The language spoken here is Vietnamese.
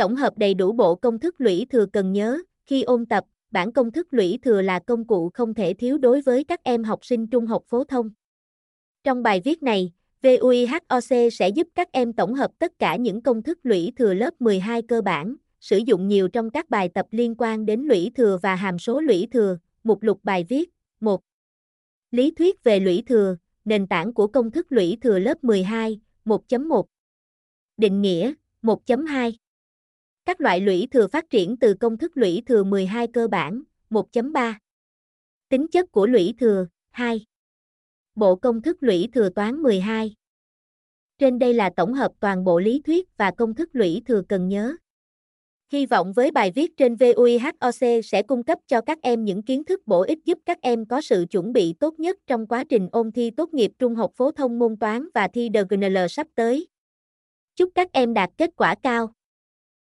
Tổng hợp đầy đủ bộ công thức lũy thừa cần nhớ, khi ôn tập, bản công thức lũy thừa là công cụ không thể thiếu đối với các em học sinh trung học phổ thông. Trong bài viết này, VUIHOC sẽ giúp các em tổng hợp tất cả những công thức lũy thừa lớp 12 cơ bản, sử dụng nhiều trong các bài tập liên quan đến lũy thừa và hàm số lũy thừa. Mục lục bài viết 1. Lý thuyết về lũy thừa, nền tảng của công thức lũy thừa lớp 12, 1.1 Định nghĩa, 1.2 các loại lũy thừa phát triển từ công thức lũy thừa 12 cơ bản, 1.3 Tính chất của lũy thừa, 2 Bộ công thức lũy thừa toán 12 Trên đây là tổng hợp toàn bộ lý thuyết và công thức lũy thừa cần nhớ. Hy vọng với bài viết trên VUIHOC sẽ cung cấp cho các em những kiến thức bổ ích giúp các em có sự chuẩn bị tốt nhất trong quá trình ôn thi tốt nghiệp trung học phổ thông môn toán và thi DGNL sắp tới. Chúc các em đạt kết quả cao.